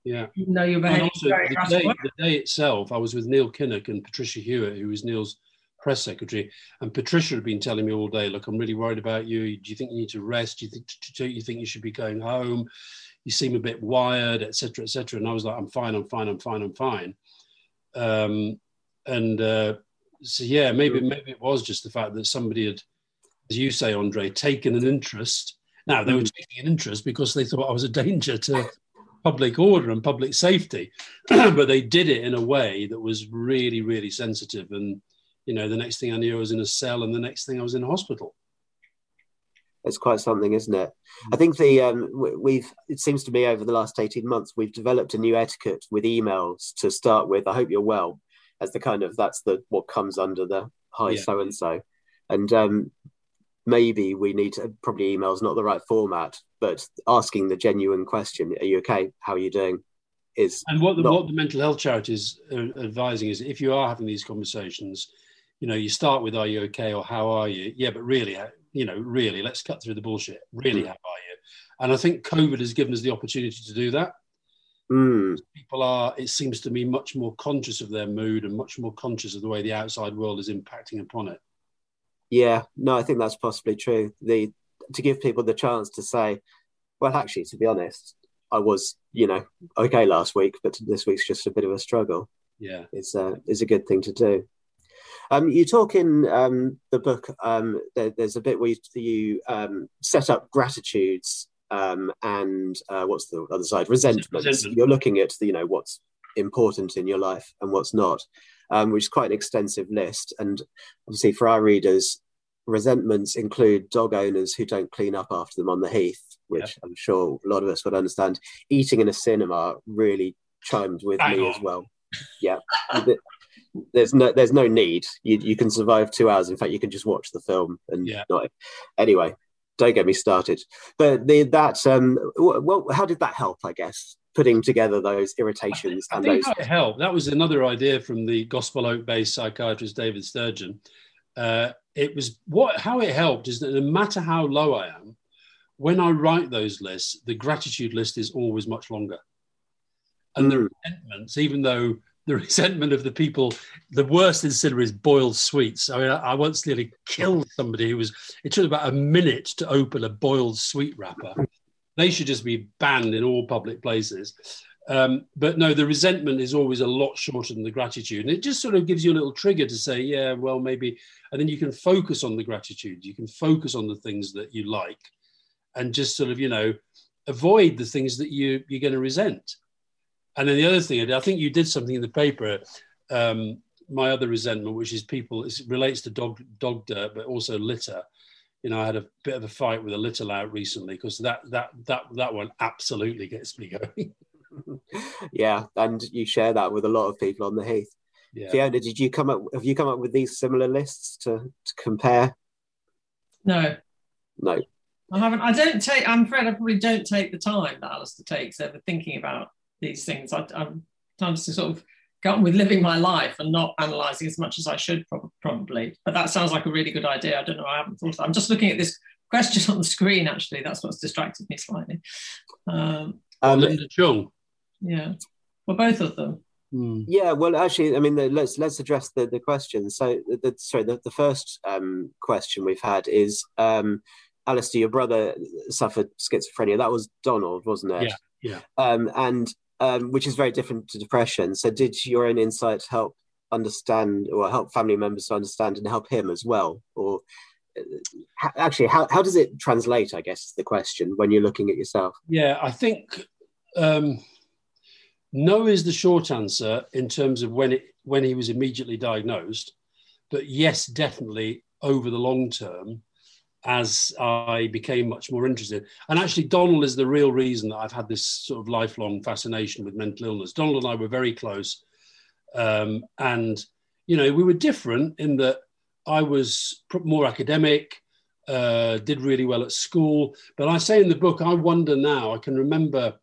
Yeah. Even though you were behaving also, very the day, the day itself, I was with Neil Kinnock and Patricia Hewitt, who was Neil's press secretary. And Patricia had been telling me all day, look, I'm really worried about you. Do you think you need to rest? Do you think, do you, think you should be going home? You seem a bit wired, etc., etc. And I was like, I'm fine, I'm fine, I'm fine, I'm fine. Um, and uh, so, yeah, maybe maybe it was just the fact that somebody had, as you say, Andre, taken an interest. Now they were mm. taking an interest because they thought I was a danger to public order and public safety, <clears throat> but they did it in a way that was really, really sensitive. And you know, the next thing I knew, I was in a cell, and the next thing I was in a hospital. It's quite something, isn't it? I think the um, we've it seems to me over the last eighteen months we've developed a new etiquette with emails to start with. I hope you're well, as the kind of that's the what comes under the hi so and so, and um, maybe we need to probably emails not the right format, but asking the genuine question: Are you okay? How are you doing? Is and what the, not... what the mental health charities are advising is if you are having these conversations, you know, you start with "Are you okay?" or "How are you?" Yeah, but really, you know, really, let's cut through the bullshit. Really, mm. how are you? And I think COVID has given us the opportunity to do that. Mm. People are, it seems to me, much more conscious of their mood and much more conscious of the way the outside world is impacting upon it. Yeah, no, I think that's possibly true. The to give people the chance to say, well, actually, to be honest, I was, you know, okay last week, but this week's just a bit of a struggle. Yeah, it's a is a good thing to do. Um, you talk in um, the book. Um, there, there's a bit where you, you um, set up gratitudes um, and uh, what's the other side? Resentments. Resentment. You're looking at the, you know what's important in your life and what's not, um, which is quite an extensive list. And obviously, for our readers, resentments include dog owners who don't clean up after them on the heath, which yeah. I'm sure a lot of us would understand. Eating in a cinema really chimed with me on. as well. Yeah, <laughs> there's no there's no need. You you can survive two hours. In fact, you can just watch the film and yeah. not. Anyway, don't get me started. But the that um, well, how did that help? I guess putting together those irritations I think, and those. How it helped. That was another idea from the Gospel Oak-based psychiatrist David Sturgeon. Uh, it was what how it helped is that no matter how low I am, when I write those lists, the gratitude list is always much longer. And mm. the resentments, even though the <laughs> resentment of the people. The worst in is boiled sweets. I mean, I, I once nearly killed somebody who was. It took about a minute to open a boiled sweet wrapper. They should just be banned in all public places. Um, but no, the resentment is always a lot shorter than the gratitude, and it just sort of gives you a little trigger to say, yeah, well, maybe, and then you can focus on the gratitude. You can focus on the things that you like, and just sort of, you know, avoid the things that you you're going to resent. And then the other thing, I think you did something in the paper. Um, my other resentment, which is people, it relates to dog dog dirt, but also litter. You know, I had a bit of a fight with a litter lout recently because that that that that one absolutely gets me going. <laughs> yeah, and you share that with a lot of people on the heath. Yeah. Fiona, did you come up? Have you come up with these similar lists to, to compare? No. No. I haven't. I don't take. I'm afraid I probably don't take the time that Alastair takes ever thinking about these things. I, am trying to sort of get on with living my life and not analysing as much as I should probably. But that sounds like a really good idea. I don't know. I haven't thought. Of I'm just looking at this question on the screen. Actually, that's what's distracted me slightly. Um, um, Linda Chung. Yeah. Well, both of them. Hmm. Yeah, well, actually, I mean, the, let's let's address the, the questions. So, the, sorry, the, the first um, question we've had is, um, Alastair, your brother suffered schizophrenia. That was Donald, wasn't it? Yeah, yeah. Um, and um, which is very different to depression. So, did your own insight help understand or help family members to understand and help him as well? Or uh, actually, how, how does it translate? I guess is the question when you're looking at yourself. Yeah, I think um, no is the short answer in terms of when it when he was immediately diagnosed, but yes, definitely over the long term as I became much more interested. And actually, Donald is the real reason that I've had this sort of lifelong fascination with mental illness. Donald and I were very close. Um, and, you know, we were different in that I was more academic, uh, did really well at school. But I say in the book, I wonder now, I can remember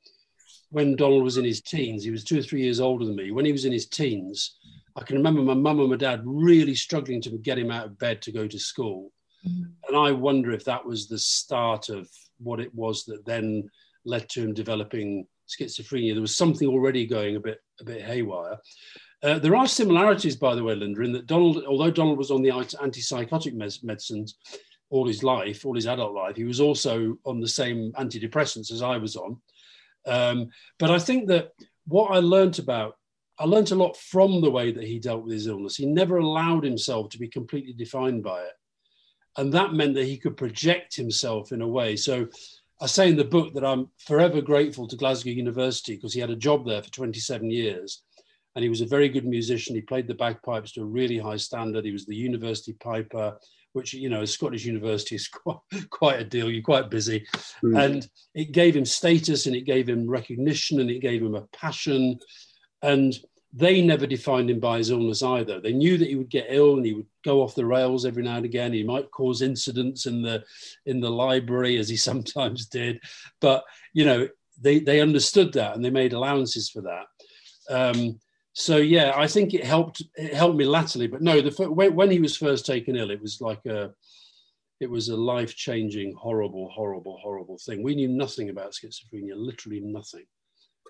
when Donald was in his teens, he was two or three years older than me. When he was in his teens, I can remember my mum and my dad really struggling to get him out of bed to go to school Mm. And I wonder if that was the start of what it was that then led to him developing schizophrenia. There was something already going a bit a bit haywire. Uh, there are similarities, by the way, Linda, in that Donald, although Donald was on the antipsychotic mes- medicines all his life, all his adult life, he was also on the same antidepressants as I was on. Um, but I think that what I learned about, I learned a lot from the way that he dealt with his illness. He never allowed himself to be completely defined by it and that meant that he could project himself in a way. So I say in the book that I'm forever grateful to Glasgow University because he had a job there for 27 years and he was a very good musician. He played the bagpipes to a really high standard. He was the university piper, which, you know, a Scottish University is <laughs> quite, quite a deal. You're quite busy. Mm. And it gave him status and it gave him recognition and it gave him a passion. And they never defined him by his illness either. They knew that he would get ill and he would go off the rails every now and again. He might cause incidents in the in the library, as he <laughs> sometimes did. But you know, they they understood that and they made allowances for that. Um, so yeah, I think it helped. It helped me latterly. But no, the when, when he was first taken ill, it was like a it was a life changing, horrible, horrible, horrible thing. We knew nothing about schizophrenia, literally nothing,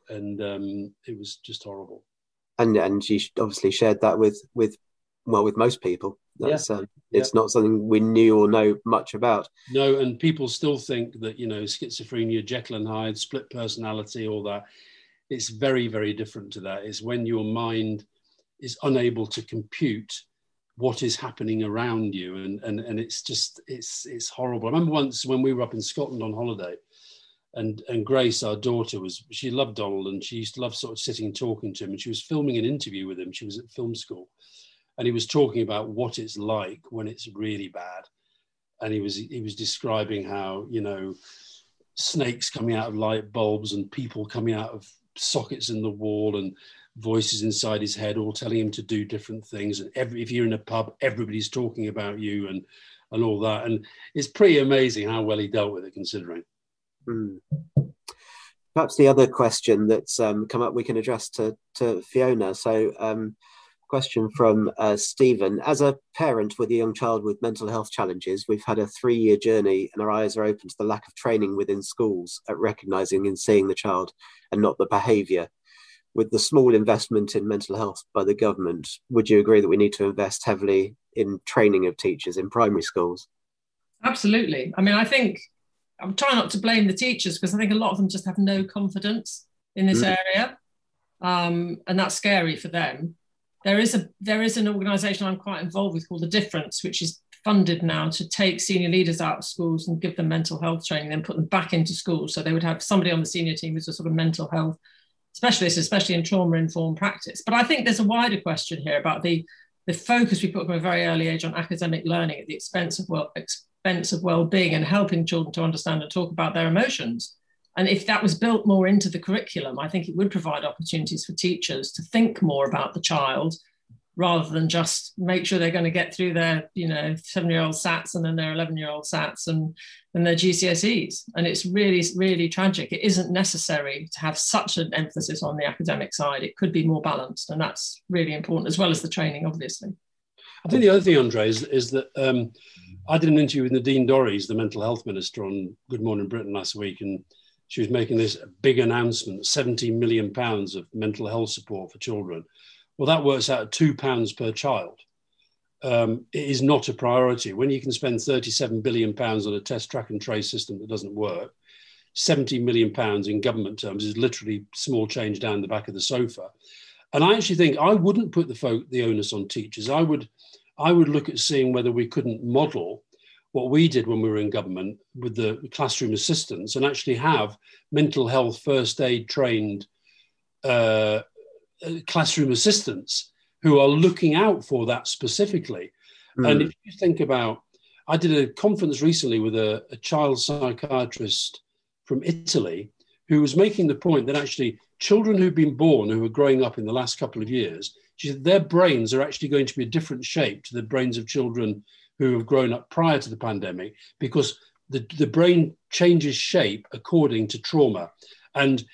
and um, it was just horrible and and you obviously shared that with with well with most people. That's, yeah. Um, it's yeah. not something we knew or know much about. No, and people still think that you know schizophrenia, Jekyll and Hyde, split personality, all that. It's very very different to that. It's when your mind is unable to compute what is happening around you and and and it's just it's it's horrible i remember once when we were up in scotland on holiday and and Grace, our daughter, was she loved Donald and she used to love sort of sitting and talking to him. And she was filming an interview with him. She was at film school, and he was talking about what it's like when it's really bad. And he was he was describing how you know snakes coming out of light bulbs and people coming out of sockets in the wall and voices inside his head all telling him to do different things and every if you're in a pub everybody's talking about you and and all that and it's pretty amazing how well he dealt with it considering Mm. Perhaps the other question that's um, come up we can address to, to Fiona. So, um, question from uh, Stephen. As a parent with a young child with mental health challenges, we've had a three year journey and our eyes are open to the lack of training within schools at recognizing and seeing the child and not the behavior. With the small investment in mental health by the government, would you agree that we need to invest heavily in training of teachers in primary schools? Absolutely. I mean, I think I'm trying not to blame the teachers because I think a lot of them just have no confidence in this mm. area, um, and that's scary for them. There is a there is an organisation I'm quite involved with called the Difference, which is funded now to take senior leaders out of schools and give them mental health training, then put them back into schools. So they would have somebody on the senior team who's a sort of mental health specialist, especially in trauma informed practice. But I think there's a wider question here about the the focus we put from a very early age on academic learning at the expense of well, expense of well-being and helping children to understand and talk about their emotions. And if that was built more into the curriculum i think it would provide opportunities for teachers to think more about the child rather than just make sure they're going to get through their you know seven year old sats and then their 11 year old sats and and their gcse's and it's really really tragic. It isn't necessary to have such an emphasis on the academic side. It could be more balanced and that's really important as well as the training obviously. I think the other thing, Andre, is, is that um, I did an interview with Nadine Dorries, the mental health minister, on Good Morning Britain last week, and she was making this big announcement: 17 million pounds of mental health support for children. Well, that works out at two pounds per child. Um, it is not a priority when you can spend 37 billion pounds on a test, track, and trace system that doesn't work. 70 million pounds in government terms is literally small change down the back of the sofa. And I actually think I wouldn't put the folk, the onus on teachers. I would, I would look at seeing whether we couldn't model what we did when we were in government with the classroom assistants and actually have mental health first aid trained uh, classroom assistants who are looking out for that specifically. Mm. And if you think about, I did a conference recently with a, a child psychiatrist from Italy who was making the point that actually children who've been born who are growing up in the last couple of years, she said their brains are actually going to be a different shape to the brains of children who have grown up prior to the pandemic because the, the brain changes shape according to trauma. And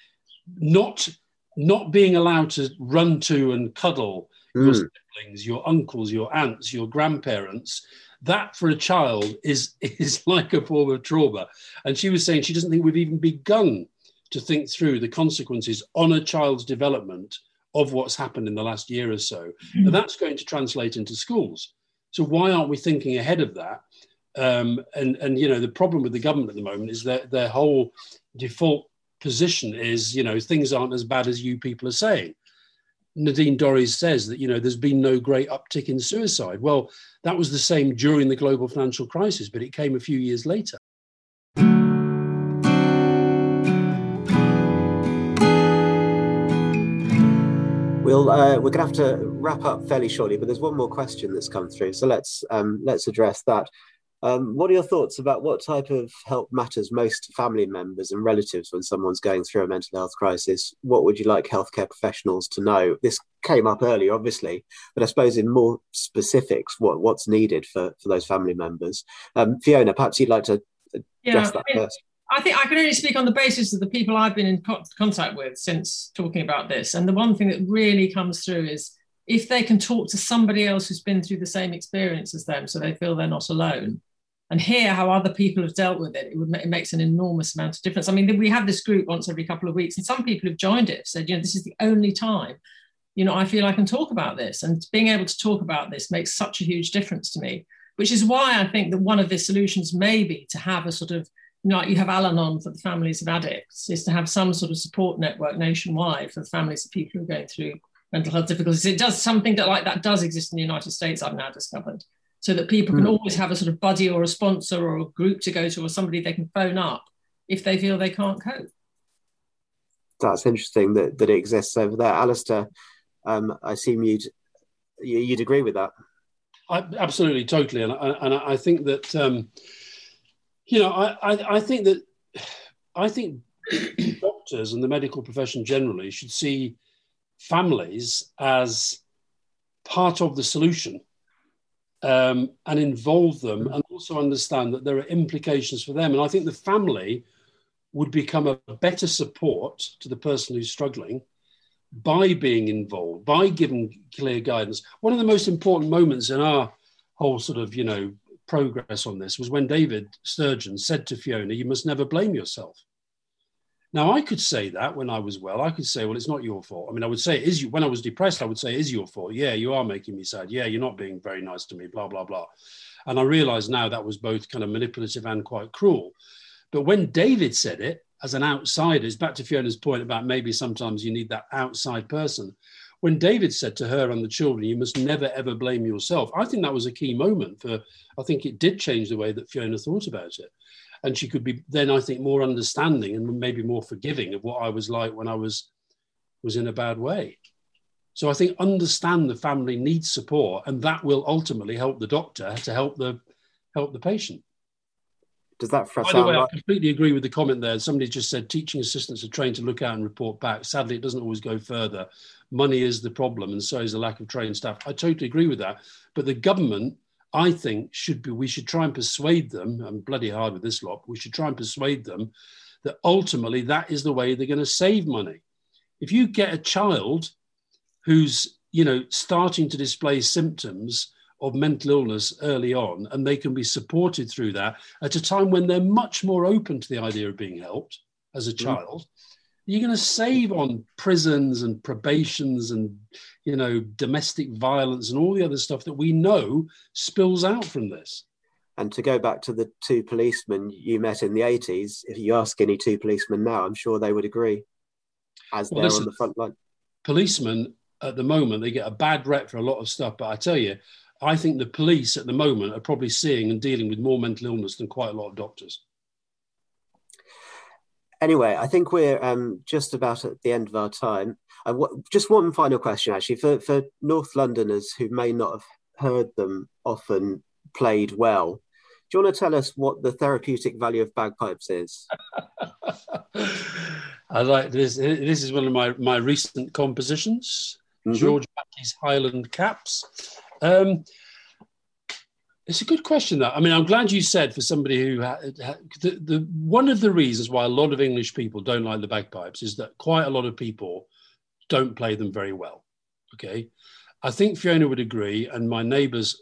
not, not being allowed to run to and cuddle mm. your siblings, your uncles, your aunts, your grandparents, that for a child is, <laughs> is like a form of trauma. And she was saying she doesn't think we've even begun to think through the consequences on a child's development of what's happened in the last year or so. Mm-hmm. And that's going to translate into schools. So why aren't we thinking ahead of that? Um, and and you know the problem with the government at the moment is that their whole default position is you know things aren't as bad as you people are saying. Nadine Dorries says that you know there's been no great uptick in suicide. Well, that was the same during the global financial crisis, but it came a few years later. We'll uh, we're going to have to wrap up fairly shortly, but there's one more question that's come through, so let's um, let's address that. Um, what are your thoughts about what type of help matters most to family members and relatives when someone's going through a mental health crisis? What would you like healthcare professionals to know? This came up earlier, obviously, but I suppose in more specifics, what, what's needed for, for those family members? Um, Fiona, perhaps you'd like to address yeah, that first. I think I can only speak on the basis of the people I've been in co- contact with since talking about this. And the one thing that really comes through is if they can talk to somebody else who's been through the same experience as them so they feel they're not alone and hear how other people have dealt with it, it, would, it makes an enormous amount of difference. I mean, we have this group once every couple of weeks, and some people who've joined it have said, you know, this is the only time, you know, I feel I can talk about this. And being able to talk about this makes such a huge difference to me, which is why I think that one of the solutions may be to have a sort of, like you have Al Anon for the families of addicts, is to have some sort of support network nationwide for the families of people who are going through mental health difficulties. It does something that like that does exist in the United States, I've now discovered so that people can hmm. always have a sort of buddy or a sponsor or a group to go to or somebody they can phone up if they feel they can't cope. That's interesting that, that it exists over there. Alastair, um, I assume you'd you'd agree with that. I, absolutely, totally, and I, and I think that um, you know I, I, I think that I think <clears throat> doctors and the medical profession generally should see families as part of the solution um, and involve them and also understand that there are implications for them. And I think the family would become a better support to the person who's struggling by being involved, by giving clear guidance. One of the most important moments in our whole sort of, you know, progress on this was when David Sturgeon said to Fiona, You must never blame yourself. Now, I could say that when I was well. I could say, well, it's not your fault. I mean, I would say, is you, when I was depressed, I would say, is your fault. Yeah, you are making me sad. Yeah, you're not being very nice to me, blah, blah, blah. And I realize now that was both kind of manipulative and quite cruel. But when David said it as an outsider, it's back to Fiona's point about maybe sometimes you need that outside person. When David said to her and the children, you must never ever blame yourself, I think that was a key moment for, I think it did change the way that Fiona thought about it and she could be then I think more understanding and maybe more forgiving of what I was like when I was was in a bad way. So I think understand the family needs support, and that will ultimately help the doctor to help the help the patient. Does that By the way, like- I completely agree with the comment there. Somebody just said teaching assistants are trained to look out and report back. Sadly, it doesn't always go further. Money is the problem, and so is the lack of trained staff. I totally agree with that. But the government I think should be we should try and persuade them. I'm bloody hard with this lot. we should try and persuade them that ultimately that is the way they're going to save money. If you get a child who's you know starting to display symptoms of mental illness early on, and they can be supported through that at a time when they're much more open to the idea of being helped as a mm. child, you're going to save on prisons and probations and you know domestic violence and all the other stuff that we know spills out from this. And to go back to the two policemen you met in the 80s if you ask any two policemen now i'm sure they would agree. As well, they're listen, on the front line. policemen at the moment they get a bad rep for a lot of stuff but i tell you i think the police at the moment are probably seeing and dealing with more mental illness than quite a lot of doctors anyway, I think we're um, just about at the end of our time. w- just one final question, actually, for, for North Londoners who may not have heard them often played well. Do you want to tell us what the therapeutic value of bagpipes is? <laughs> I like this. This is one of my, my recent compositions, mm-hmm. George Mackey's Highland Caps. Um, it's a good question, though. I mean, I'm glad you said for somebody who ha, ha, the, the one of the reasons why a lot of English people don't like the bagpipes is that quite a lot of people don't play them very well. Okay, I think Fiona would agree, and my neighbours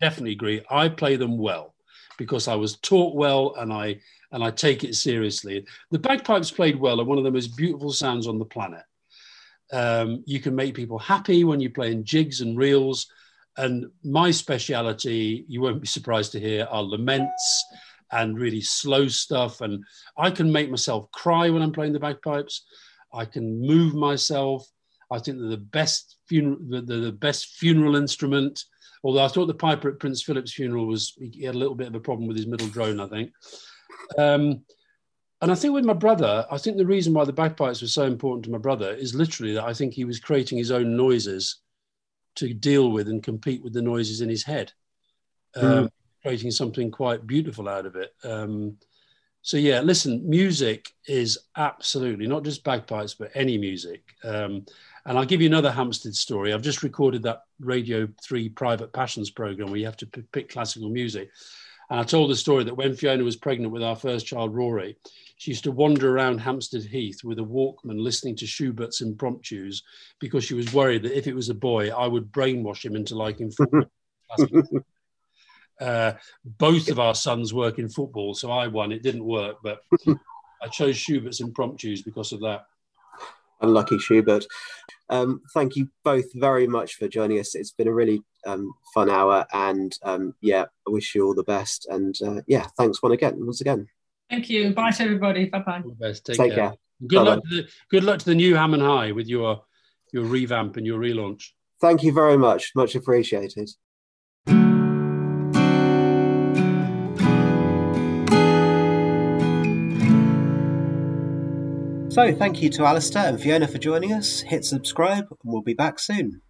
definitely agree. I play them well because I was taught well, and I and I take it seriously. The bagpipes played well are one of the most beautiful sounds on the planet. Um, you can make people happy when you play in jigs and reels and my speciality, you won't be surprised to hear, are laments and really slow stuff. And I can make myself cry when I'm playing the bagpipes. I can move myself. I think they're the best funeral, the, best funeral instrument. Although I thought the piper at Prince Philip's funeral was he had a little bit of a problem with his middle drone, I think. Um, and I think with my brother, I think the reason why the bagpipes were so important to my brother is literally that I think he was creating his own noises to deal with and compete with the noises in his head, mm. um, creating something quite beautiful out of it. Um, so yeah, listen, music is absolutely not just bagpipes, but any music. Um, and I'll give you another Hampstead story. I've just recorded that Radio 3 Private Passions program where you have to pick classical music. And I told the story that when Fiona was pregnant with our first child, Rory, she used to wander around Hampstead Heath with a Walkman listening to Schubert's impromptus because she was worried that if it was a boy, I would brainwash him into liking football. uh, both of our sons work in football, so I won. It didn't work, but I chose Schubert's impromptus because of that. Unlucky Schubert. Um, thank you both very much for joining us. It's been a really um, fun hour, and um, yeah, I wish you all the best. And uh, yeah, thanks one again, once again. Thank you. Bye to everybody. Bye bye. Take, Take care. care. Good Bye-bye. luck. To the, good luck to the new Ham&High with your your revamp and your relaunch. Thank you very much. Much appreciated. So, thank you to Alastair and Fiona for joining us. Hit subscribe, and we'll be back soon.